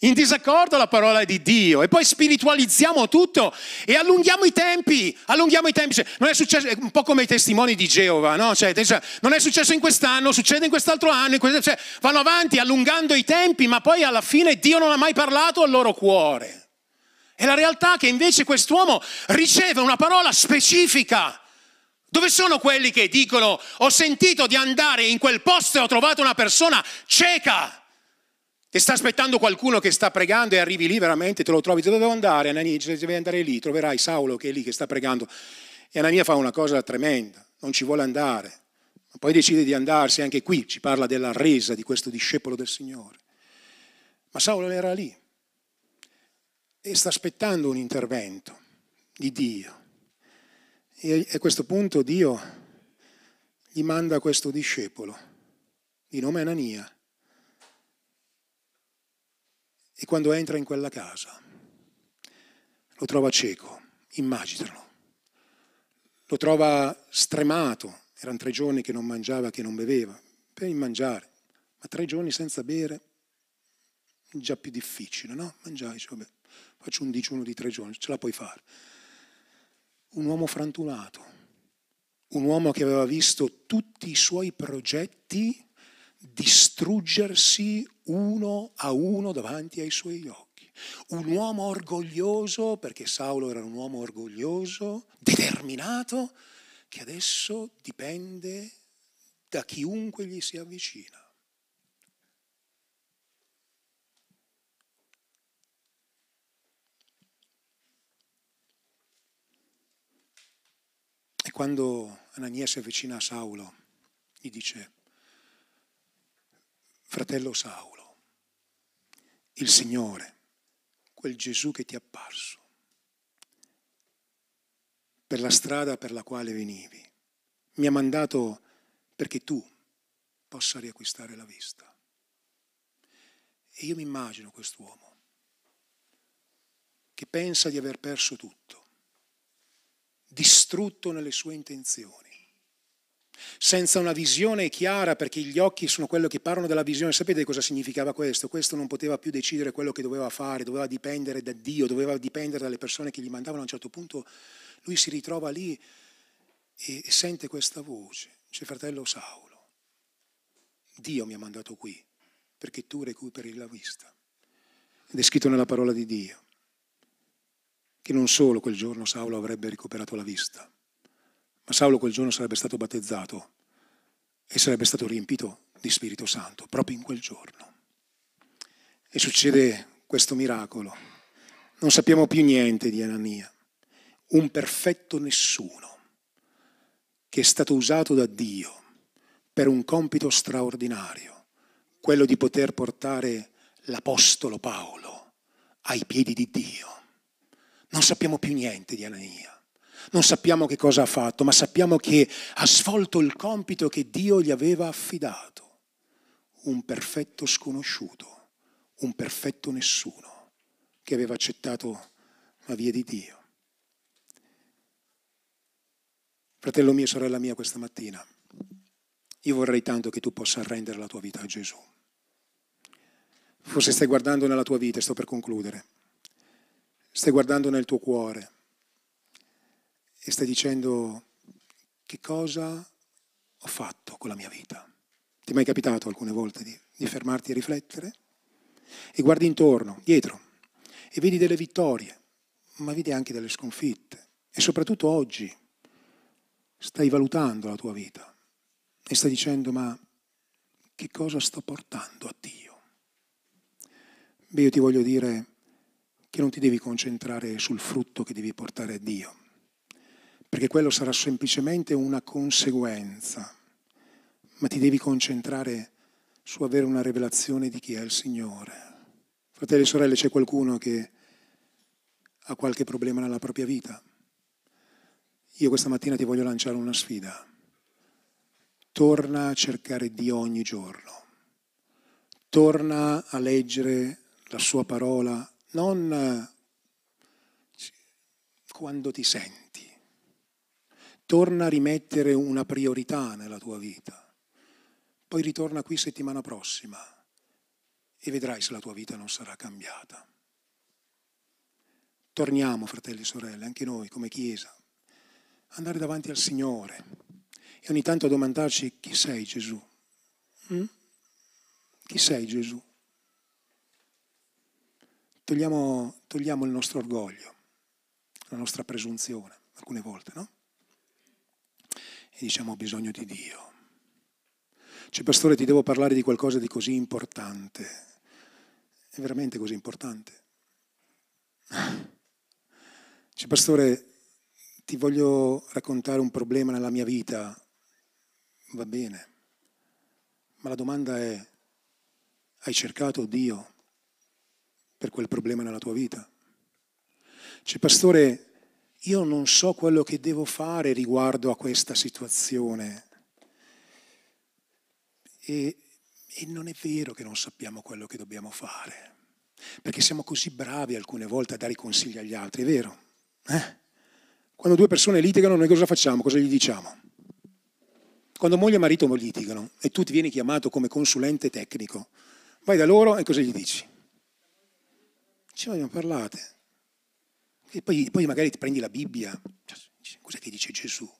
in disaccordo alla parola di Dio e poi spiritualizziamo tutto e allunghiamo i tempi, allunghiamo i tempi. Cioè, non è successo, è un po' come i testimoni di Geova, no? Cioè, non è successo in quest'anno, succede in quest'altro anno, in questo, cioè, vanno avanti allungando i tempi, ma poi alla fine Dio non ha mai parlato al loro cuore. E la realtà è che invece quest'uomo riceve una parola specifica. Dove sono quelli che dicono ho sentito di andare in quel posto e ho trovato una persona cieca? Che sta aspettando qualcuno che sta pregando e arrivi lì veramente, te lo trovi, dove devo andare? Anania, devi andare lì, troverai Saulo che è lì che sta pregando. E Anania fa una cosa tremenda, non ci vuole andare. Ma poi decide di andarsi, anche qui ci parla della resa di questo discepolo del Signore. Ma Saulo era lì e sta aspettando un intervento di Dio. E a questo punto Dio gli manda questo discepolo, di nome Anania, e quando entra in quella casa lo trova cieco, immaginalo. Lo trova stremato, erano tre giorni che non mangiava, che non beveva, per mangiare, ma tre giorni senza bere, già più difficile, no? Mangiare, dice, vabbè, faccio un digiuno di tre giorni, ce la puoi fare. Un uomo frantulato, un uomo che aveva visto tutti i suoi progetti distruggersi uno a uno davanti ai suoi occhi. Un uomo orgoglioso, perché Saulo era un uomo orgoglioso, determinato, che adesso dipende da chiunque gli si avvicina. E quando Anania si avvicina a Saulo, gli dice, fratello Saulo, il Signore, quel Gesù che ti è apparso, per la strada per la quale venivi, mi ha mandato perché tu possa riacquistare la vista. E io mi immagino quest'uomo che pensa di aver perso tutto, distrutto nelle sue intenzioni, senza una visione chiara, perché gli occhi sono quello che parlano della visione. Sapete cosa significava questo? Questo non poteva più decidere quello che doveva fare, doveva dipendere da Dio, doveva dipendere dalle persone che gli mandavano. A un certo punto lui si ritrova lì e sente questa voce, dice fratello Saulo, Dio mi ha mandato qui perché tu recuperi la vista. Ed è scritto nella parola di Dio che non solo quel giorno Saulo avrebbe recuperato la vista, ma Saulo quel giorno sarebbe stato battezzato e sarebbe stato riempito di Spirito Santo, proprio in quel giorno. E succede questo miracolo. Non sappiamo più niente di Anania, un perfetto nessuno che è stato usato da Dio per un compito straordinario, quello di poter portare l'Apostolo Paolo ai piedi di Dio. Non sappiamo più niente di Anania non sappiamo che cosa ha fatto, ma sappiamo che ha svolto il compito che Dio gli aveva affidato. Un perfetto sconosciuto, un perfetto nessuno che aveva accettato la via di Dio. Fratello mio, sorella mia, questa mattina, io vorrei tanto che tu possa rendere la tua vita a Gesù. Forse stai guardando nella tua vita, sto per concludere, stai guardando nel tuo cuore e stai dicendo che cosa ho fatto con la mia vita. Ti è mai capitato alcune volte di, di fermarti a riflettere? E guardi intorno, dietro, e vedi delle vittorie, ma vedi anche delle sconfitte. E soprattutto oggi stai valutando la tua vita e stai dicendo ma che cosa sto portando a Dio? Beh, io ti voglio dire che non ti devi concentrare sul frutto che devi portare a Dio perché quello sarà semplicemente una conseguenza, ma ti devi concentrare su avere una rivelazione di chi è il Signore. Fratelli e sorelle, c'è qualcuno che ha qualche problema nella propria vita? Io questa mattina ti voglio lanciare una sfida. Torna a cercare Dio ogni giorno. Torna a leggere la sua parola, non quando ti senti torna a rimettere una priorità nella tua vita. Poi ritorna qui settimana prossima e vedrai se la tua vita non sarà cambiata. Torniamo, fratelli e sorelle, anche noi come Chiesa, andare davanti al Signore e ogni tanto domandarci chi sei Gesù? Mm? Chi sei Gesù? Togliamo, togliamo il nostro orgoglio, la nostra presunzione, alcune volte, no? E diciamo ho bisogno di Dio. Cioè, pastore, ti devo parlare di qualcosa di così importante. È veramente così importante? Cioè, pastore, ti voglio raccontare un problema nella mia vita. Va bene. Ma la domanda è, hai cercato Dio per quel problema nella tua vita? Cioè, pastore, io non so quello che devo fare riguardo a questa situazione. E, e, non è vero che non sappiamo quello che dobbiamo fare, perché siamo così bravi alcune volte a dare consigli agli altri, è vero? Eh? Quando due persone litigano, noi cosa facciamo? Cosa gli diciamo? Quando moglie e marito litigano e tu ti vieni chiamato come consulente tecnico, vai da loro e cosa gli dici? Ci vogliono parlate. E poi, poi magari ti prendi la Bibbia, cioè, cos'è che dice Gesù?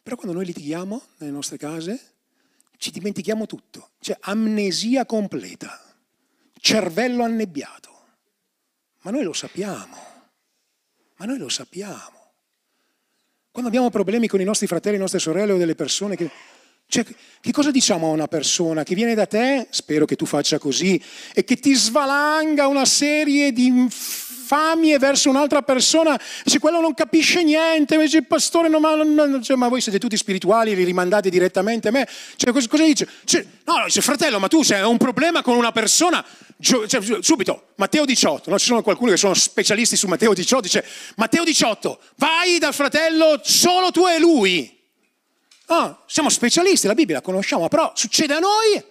Però quando noi litighiamo nelle nostre case, ci dimentichiamo tutto. C'è amnesia completa, cervello annebbiato. Ma noi lo sappiamo. Ma noi lo sappiamo. Quando abbiamo problemi con i nostri fratelli, le nostre sorelle o delle persone che... Cioè, che cosa diciamo a una persona che viene da te, spero che tu faccia così, e che ti svalanga una serie di infamie verso un'altra persona, dice quello non capisce niente, dice il pastore non, non, cioè, ma voi siete tutti spirituali, li rimandate direttamente a me. Cioè, cosa, cosa dice? Cioè, no, dice fratello, ma tu sei un problema con una persona, cioè, subito, Matteo 18, no? ci sono qualcuno che sono specialisti su Matteo 18, dice Matteo 18, vai dal fratello solo tu e lui. No, siamo specialisti, la Bibbia la conosciamo, però succede a noi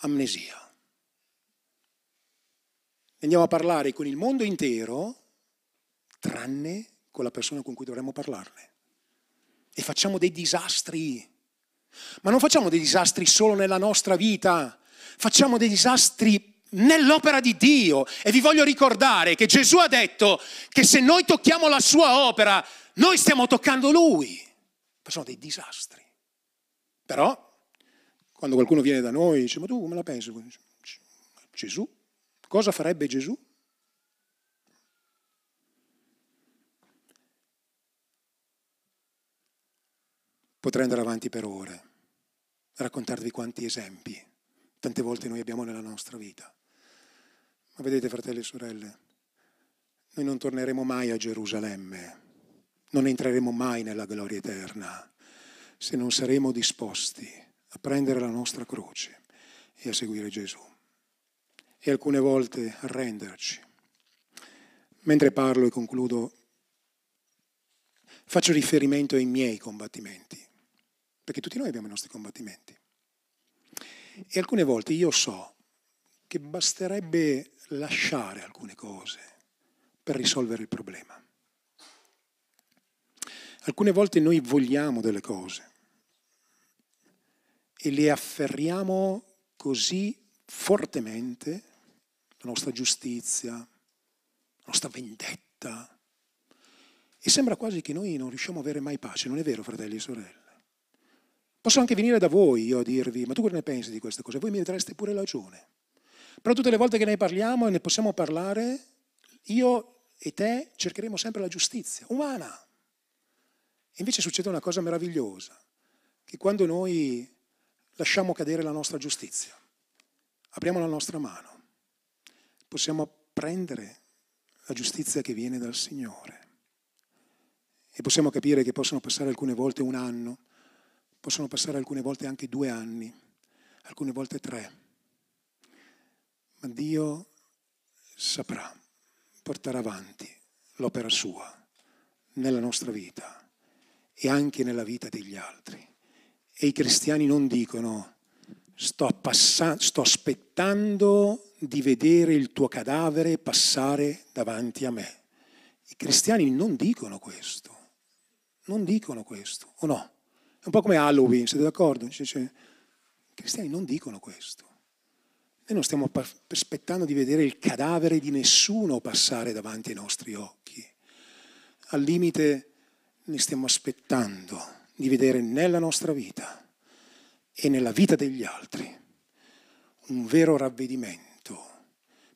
amnesia. Andiamo a parlare con il mondo intero, tranne con la persona con cui dovremmo parlarne. E facciamo dei disastri. Ma non facciamo dei disastri solo nella nostra vita, facciamo dei disastri nell'opera di Dio. E vi voglio ricordare che Gesù ha detto che se noi tocchiamo la sua opera, noi stiamo toccando Lui. Facciamo dei disastri. Però, quando qualcuno viene da noi e dice, ma tu come la pensi? Gesù? Cosa farebbe Gesù? Potrei andare avanti per ore, raccontarvi quanti esempi tante volte noi abbiamo nella nostra vita. Ma vedete, fratelli e sorelle, noi non torneremo mai a Gerusalemme, non entreremo mai nella gloria eterna se non saremo disposti a prendere la nostra croce e a seguire Gesù. E alcune volte arrenderci. Mentre parlo e concludo, faccio riferimento ai miei combattimenti, perché tutti noi abbiamo i nostri combattimenti. E alcune volte io so che basterebbe lasciare alcune cose per risolvere il problema. Alcune volte noi vogliamo delle cose e le afferriamo così fortemente, nostra giustizia, la nostra vendetta, e sembra quasi che noi non riusciamo a avere mai pace, non è vero fratelli e sorelle? Posso anche venire da voi io a dirvi, ma tu cosa ne pensi di queste cose? Voi mi dareste pure ragione. Però tutte le volte che ne parliamo e ne possiamo parlare, io e te cercheremo sempre la giustizia umana. E invece succede una cosa meravigliosa, che quando noi lasciamo cadere la nostra giustizia, apriamo la nostra mano, possiamo prendere la giustizia che viene dal Signore. E possiamo capire che possono passare alcune volte un anno, possono passare alcune volte anche due anni, alcune volte tre ma Dio saprà portare avanti l'opera sua nella nostra vita e anche nella vita degli altri. E i cristiani non dicono sto, passa- sto aspettando di vedere il tuo cadavere passare davanti a me. I cristiani non dicono questo, non dicono questo, o no? È un po' come Halloween, siete d'accordo? Cioè, I cristiani non dicono questo. Noi non stiamo aspettando di vedere il cadavere di nessuno passare davanti ai nostri occhi. Al limite ne stiamo aspettando di vedere nella nostra vita e nella vita degli altri un vero ravvedimento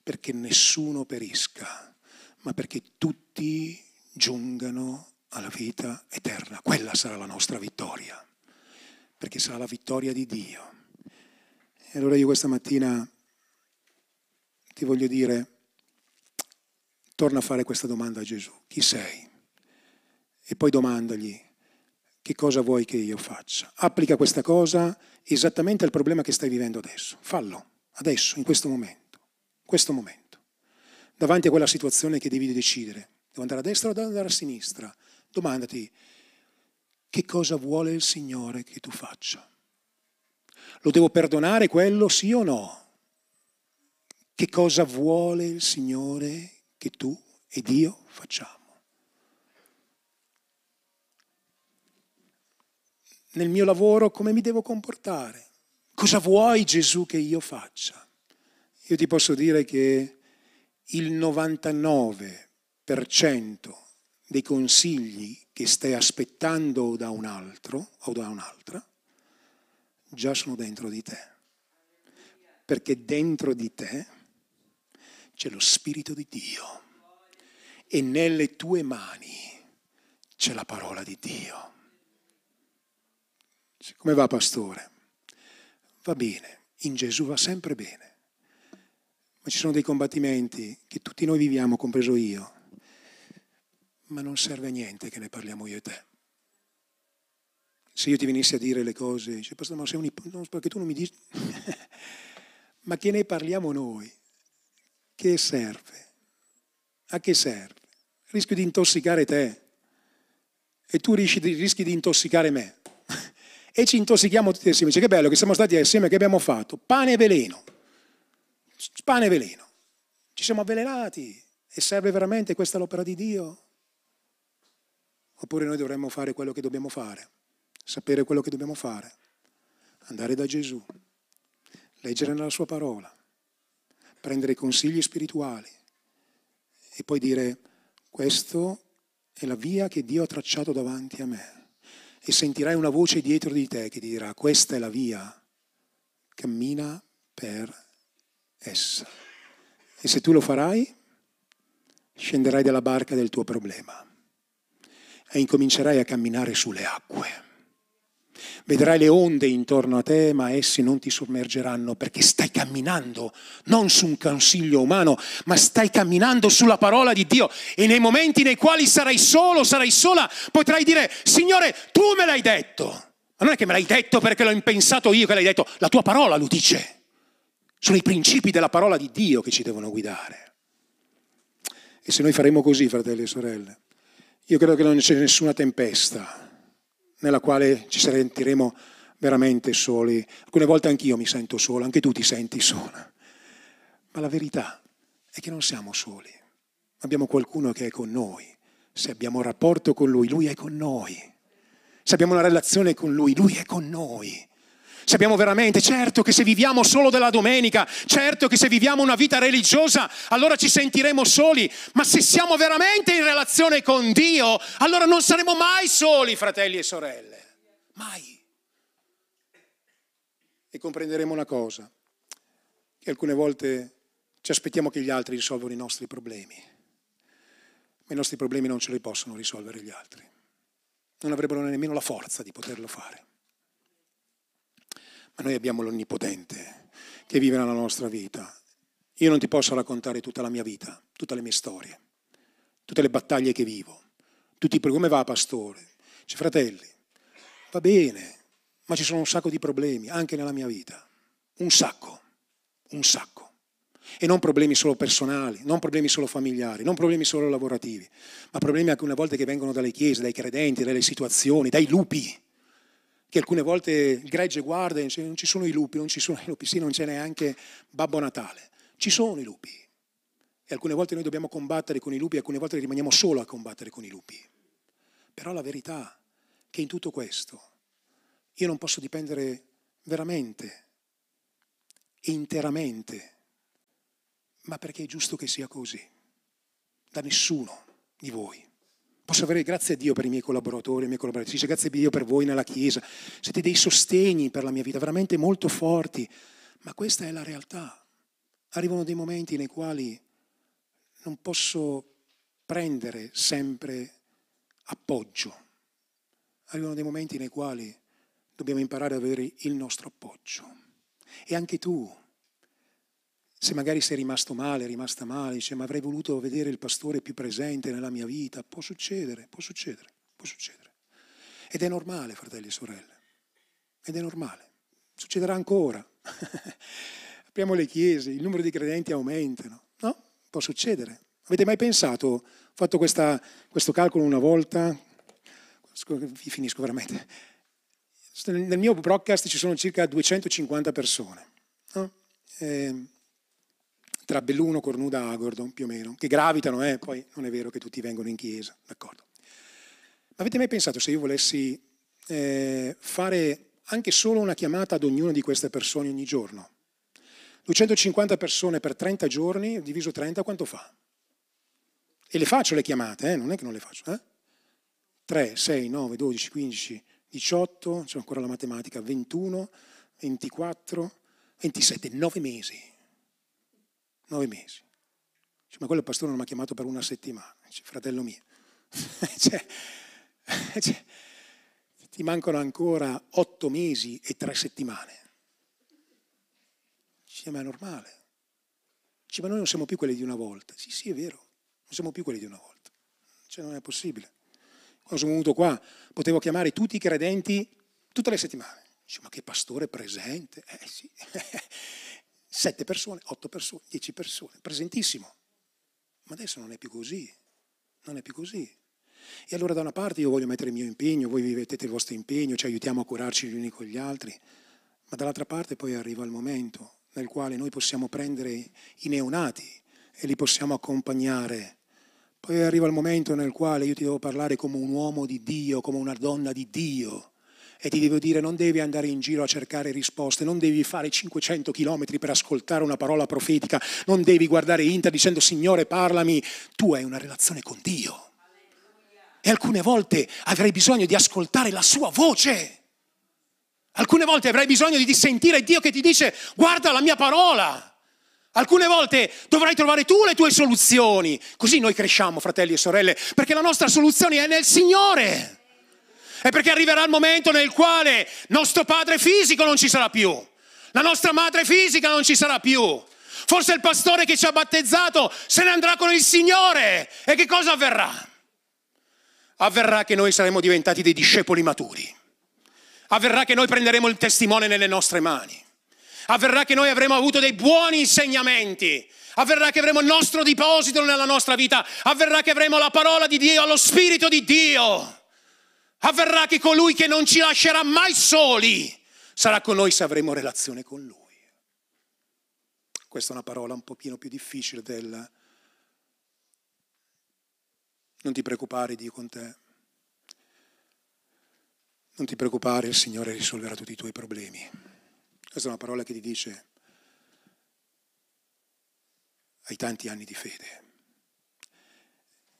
perché nessuno perisca, ma perché tutti giungano alla vita eterna. Quella sarà la nostra vittoria, perché sarà la vittoria di Dio. E allora io questa mattina ti voglio dire, torna a fare questa domanda a Gesù, chi sei? E poi domandagli, che cosa vuoi che io faccia? Applica questa cosa esattamente al problema che stai vivendo adesso. Fallo, adesso, in questo momento, in questo momento. Davanti a quella situazione che devi decidere, devo andare a destra o devo andare a sinistra, domandati, che cosa vuole il Signore che tu faccia? Lo devo perdonare quello, sì o no? Che cosa vuole il Signore che tu ed io facciamo? Nel mio lavoro come mi devo comportare? Cosa vuoi Gesù che io faccia? Io ti posso dire che il 99% dei consigli che stai aspettando da un altro o da un'altra, già sono dentro di te. Perché dentro di te c'è lo Spirito di Dio e nelle tue mani c'è la parola di Dio. Come va, pastore? Va bene, in Gesù va sempre bene. Ma ci sono dei combattimenti che tutti noi viviamo, compreso io, ma non serve a niente che ne parliamo io e te. Se io ti venissi a dire le cose, dice, ma sei un ipotesi, perché tu non mi dici... ma che ne parliamo noi? Che serve? A che serve? Rischio di intossicare te e tu rischi di, rischi di intossicare me. E ci intossichiamo tutti assieme. Dice, che bello che siamo stati assieme, che abbiamo fatto? Pane e veleno. Pane e veleno. Ci siamo avvelenati. E serve veramente questa l'opera di Dio? Oppure noi dovremmo fare quello che dobbiamo fare, sapere quello che dobbiamo fare, andare da Gesù, leggere nella sua parola, prendere consigli spirituali e poi dire questo è la via che Dio ha tracciato davanti a me. E sentirai una voce dietro di te che ti dirà questa è la via, cammina per essa. E se tu lo farai, scenderai dalla barca del tuo problema e incomincerai a camminare sulle acque. Vedrai le onde intorno a te, ma essi non ti sommergeranno perché stai camminando non su un consiglio umano, ma stai camminando sulla parola di Dio. E nei momenti nei quali sarai solo, sarai sola, potrai dire, Signore, tu me l'hai detto. Ma non è che me l'hai detto perché l'ho impensato io che l'hai detto, la tua parola lo dice. Sono i principi della parola di Dio che ci devono guidare. E se noi faremo così, fratelli e sorelle, io credo che non c'è nessuna tempesta nella quale ci sentiremo veramente soli. Alcune volte anch'io mi sento solo, anche tu ti senti sola. Ma la verità è che non siamo soli. Abbiamo qualcuno che è con noi. Se abbiamo un rapporto con Lui, Lui è con noi. Se abbiamo una relazione con Lui, Lui è con noi. Sappiamo veramente, certo che se viviamo solo della domenica, certo che se viviamo una vita religiosa, allora ci sentiremo soli, ma se siamo veramente in relazione con Dio, allora non saremo mai soli, fratelli e sorelle. Mai. E comprenderemo una cosa, che alcune volte ci aspettiamo che gli altri risolvano i nostri problemi, ma i nostri problemi non ce li possono risolvere gli altri. Non avrebbero nemmeno la forza di poterlo fare. Ma noi abbiamo l'Onnipotente che vive nella nostra vita. Io non ti posso raccontare tutta la mia vita, tutte le mie storie, tutte le battaglie che vivo, tutti i come va pastore? Dice, fratelli, va bene, ma ci sono un sacco di problemi anche nella mia vita. Un sacco, un sacco. E non problemi solo personali, non problemi solo familiari, non problemi solo lavorativi, ma problemi anche una volta che vengono dalle chiese, dai credenti, dalle situazioni, dai lupi che alcune volte gregge guarda e dice non ci sono i lupi, non ci sono i lupi, sì, non c'è neanche Babbo Natale, ci sono i lupi. E alcune volte noi dobbiamo combattere con i lupi, alcune volte rimaniamo solo a combattere con i lupi. Però la verità è che in tutto questo io non posso dipendere veramente interamente, ma perché è giusto che sia così, da nessuno di voi. Posso avere grazie a Dio per i miei collaboratori, le mie collaboratrici, grazie a Dio per voi nella Chiesa. Siete dei sostegni per la mia vita, veramente molto forti. Ma questa è la realtà. Arrivano dei momenti nei quali non posso prendere sempre appoggio. Arrivano dei momenti nei quali dobbiamo imparare ad avere il nostro appoggio. E anche tu, se magari sei rimasto male, rimasta male, dice ma avrei voluto vedere il pastore più presente nella mia vita, può succedere, può succedere, può succedere. Ed è normale, fratelli e sorelle, ed è normale, succederà ancora. Apriamo le chiese, il numero di credenti aumentano, no? Può succedere. Avete mai pensato, ho fatto questa, questo calcolo una volta, finisco veramente, nel mio broadcast ci sono circa 250 persone. No? Eh, tra Belluno, Cornuda, Agordon, più o meno, che gravitano, eh, poi non è vero che tutti vengono in chiesa, d'accordo. Ma avete mai pensato se io volessi eh, fare anche solo una chiamata ad ognuna di queste persone ogni giorno? 250 persone per 30 giorni, diviso 30, quanto fa? E le faccio le chiamate, eh? non è che non le faccio. Eh? 3, 6, 9, 12, 15, 18, c'è ancora la matematica, 21, 24, 27, 9 mesi. 9 mesi. Dice, ma quello pastore non mi ha chiamato per una settimana. Dice, fratello mio. cioè, cioè, ti mancano ancora 8 mesi e 3 settimane. Dice, ma è normale. Dice, ma noi non siamo più quelli di una volta. Sì, sì, è vero non siamo più quelli di una volta. Cioè non è possibile. Quando sono venuto qua potevo chiamare tutti i credenti tutte le settimane. Dice, ma che pastore presente? Eh sì, sette persone, otto persone, dieci persone, presentissimo. Ma adesso non è più così, non è più così. E allora da una parte io voglio mettere il mio impegno, voi vivete il vostro impegno, ci aiutiamo a curarci gli uni con gli altri, ma dall'altra parte poi arriva il momento nel quale noi possiamo prendere i neonati e li possiamo accompagnare poi arriva il momento nel quale io ti devo parlare come un uomo di Dio, come una donna di Dio. E ti devo dire, non devi andare in giro a cercare risposte, non devi fare 500 chilometri per ascoltare una parola profetica, non devi guardare Inter dicendo Signore parlami, tu hai una relazione con Dio. E alcune volte avrai bisogno di ascoltare la sua voce. Alcune volte avrai bisogno di sentire Dio che ti dice guarda la mia parola. Alcune volte dovrai trovare tu le tue soluzioni. Così noi cresciamo, fratelli e sorelle, perché la nostra soluzione è nel Signore. E perché arriverà il momento nel quale nostro padre fisico non ci sarà più, la nostra madre fisica non ci sarà più. Forse il pastore che ci ha battezzato se ne andrà con il Signore. E che cosa avverrà? Avverrà che noi saremo diventati dei discepoli maturi. Avverrà che noi prenderemo il testimone nelle nostre mani avverrà che noi avremo avuto dei buoni insegnamenti, avverrà che avremo il nostro deposito nella nostra vita, avverrà che avremo la parola di Dio, lo Spirito di Dio, avverrà che colui che non ci lascerà mai soli sarà con noi se avremo relazione con Lui. Questa è una parola un pochino più difficile del non ti preoccupare, Dio con te. Non ti preoccupare, il Signore risolverà tutti i tuoi problemi. Questa è una parola che ti dice hai tanti anni di fede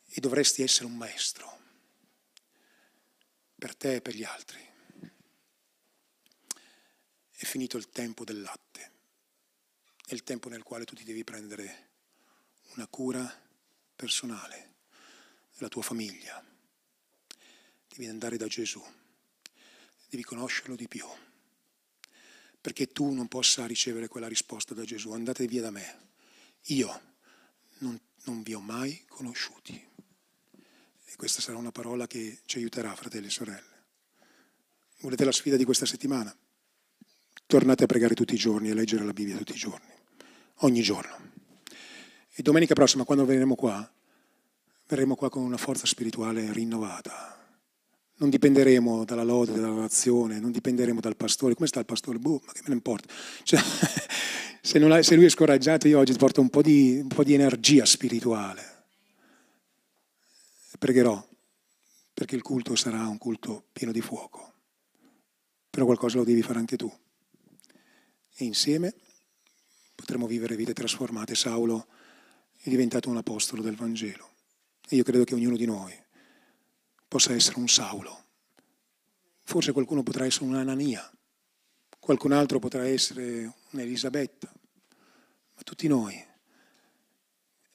e dovresti essere un maestro per te e per gli altri. È finito il tempo del latte, è il tempo nel quale tu ti devi prendere una cura personale della tua famiglia. Devi andare da Gesù, devi conoscerlo di più perché tu non possa ricevere quella risposta da Gesù. Andate via da me. Io non, non vi ho mai conosciuti. E questa sarà una parola che ci aiuterà, fratelli e sorelle. Volete la sfida di questa settimana? Tornate a pregare tutti i giorni e a leggere la Bibbia tutti i giorni, ogni giorno. E domenica prossima, quando verremo qua, verremo qua con una forza spirituale rinnovata non dipenderemo dalla lode, dalla relazione, non dipenderemo dal pastore. Come sta il pastore? Boh, ma che me ne importa? Cioè, se, ha, se, lui è scoraggiato, io oggi porto un po' di, un po di energia spirituale. Pregherò perché il culto sarà un culto pieno di fuoco. Però qualcosa lo devi fare anche tu. E insieme potremo vivere vite trasformate. Saulo è diventato un apostolo del Vangelo. E io credo che ognuno di noi possa essere un Saulo. Forse qualcuno potrà essere un'Anania, qualcun altro potrà essere un'Elisabetta, ma tutti noi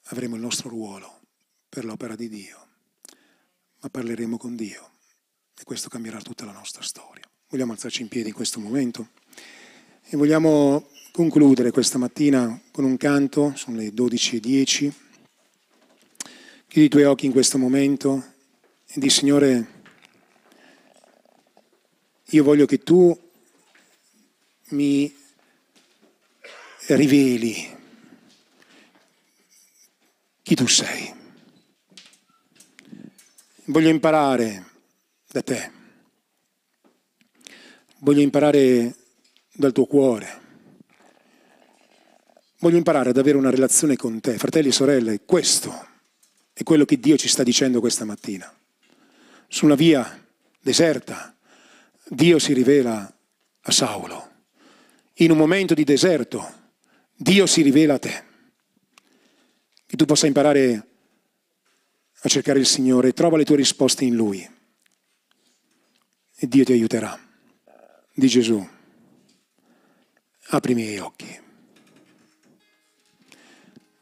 avremo il nostro ruolo per l'opera di Dio, ma parleremo con Dio e questo cambierà tutta la nostra storia. Vogliamo alzarci in piedi in questo momento e vogliamo concludere questa mattina con un canto, sono le 12.10. Chiudi i tuoi occhi in questo momento e di Signore, io voglio che tu mi riveli chi tu sei. Voglio imparare da te. Voglio imparare dal tuo cuore. Voglio imparare ad avere una relazione con te. Fratelli e sorelle, questo è quello che Dio ci sta dicendo questa mattina su una via deserta, Dio si rivela a Saulo. In un momento di deserto, Dio si rivela a te. Che tu possa imparare a cercare il Signore, trova le tue risposte in Lui e Dio ti aiuterà. Di Gesù, apri i miei occhi.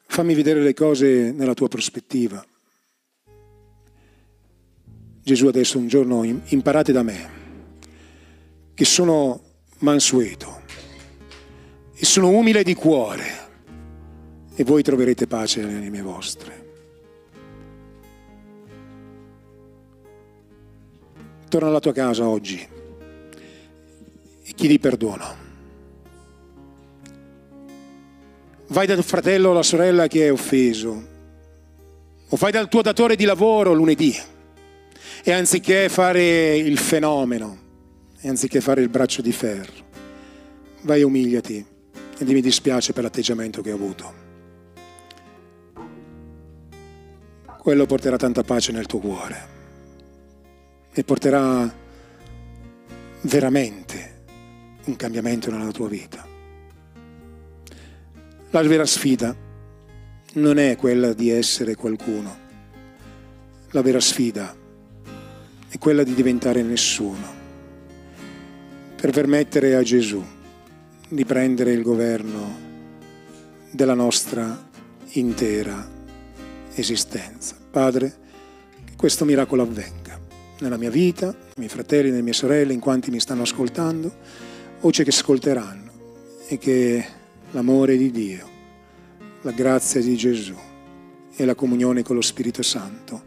Fammi vedere le cose nella tua prospettiva. Gesù adesso un giorno imparate da me, che sono mansueto e sono umile di cuore e voi troverete pace nelle anime vostre. Torna alla tua casa oggi e chiedi perdono. Vai dal fratello o alla sorella che è offeso, o vai dal tuo datore di lavoro lunedì e anziché fare il fenomeno, e anziché fare il braccio di ferro, vai e umiliati e mi dispiace per l'atteggiamento che ho avuto. Quello porterà tanta pace nel tuo cuore e porterà veramente un cambiamento nella tua vita. La vera sfida non è quella di essere qualcuno, la vera sfida è quella di diventare nessuno, per permettere a Gesù di prendere il governo della nostra intera esistenza. Padre, che questo miracolo avvenga nella mia vita, nei miei fratelli, nelle mie sorelle, in quanti mi stanno ascoltando, o c'è che ascolteranno, e che l'amore di Dio, la grazia di Gesù e la comunione con lo Spirito Santo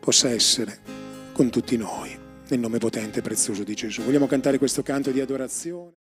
possa essere con tutti noi, nel nome potente e prezioso di Gesù. Vogliamo cantare questo canto di adorazione?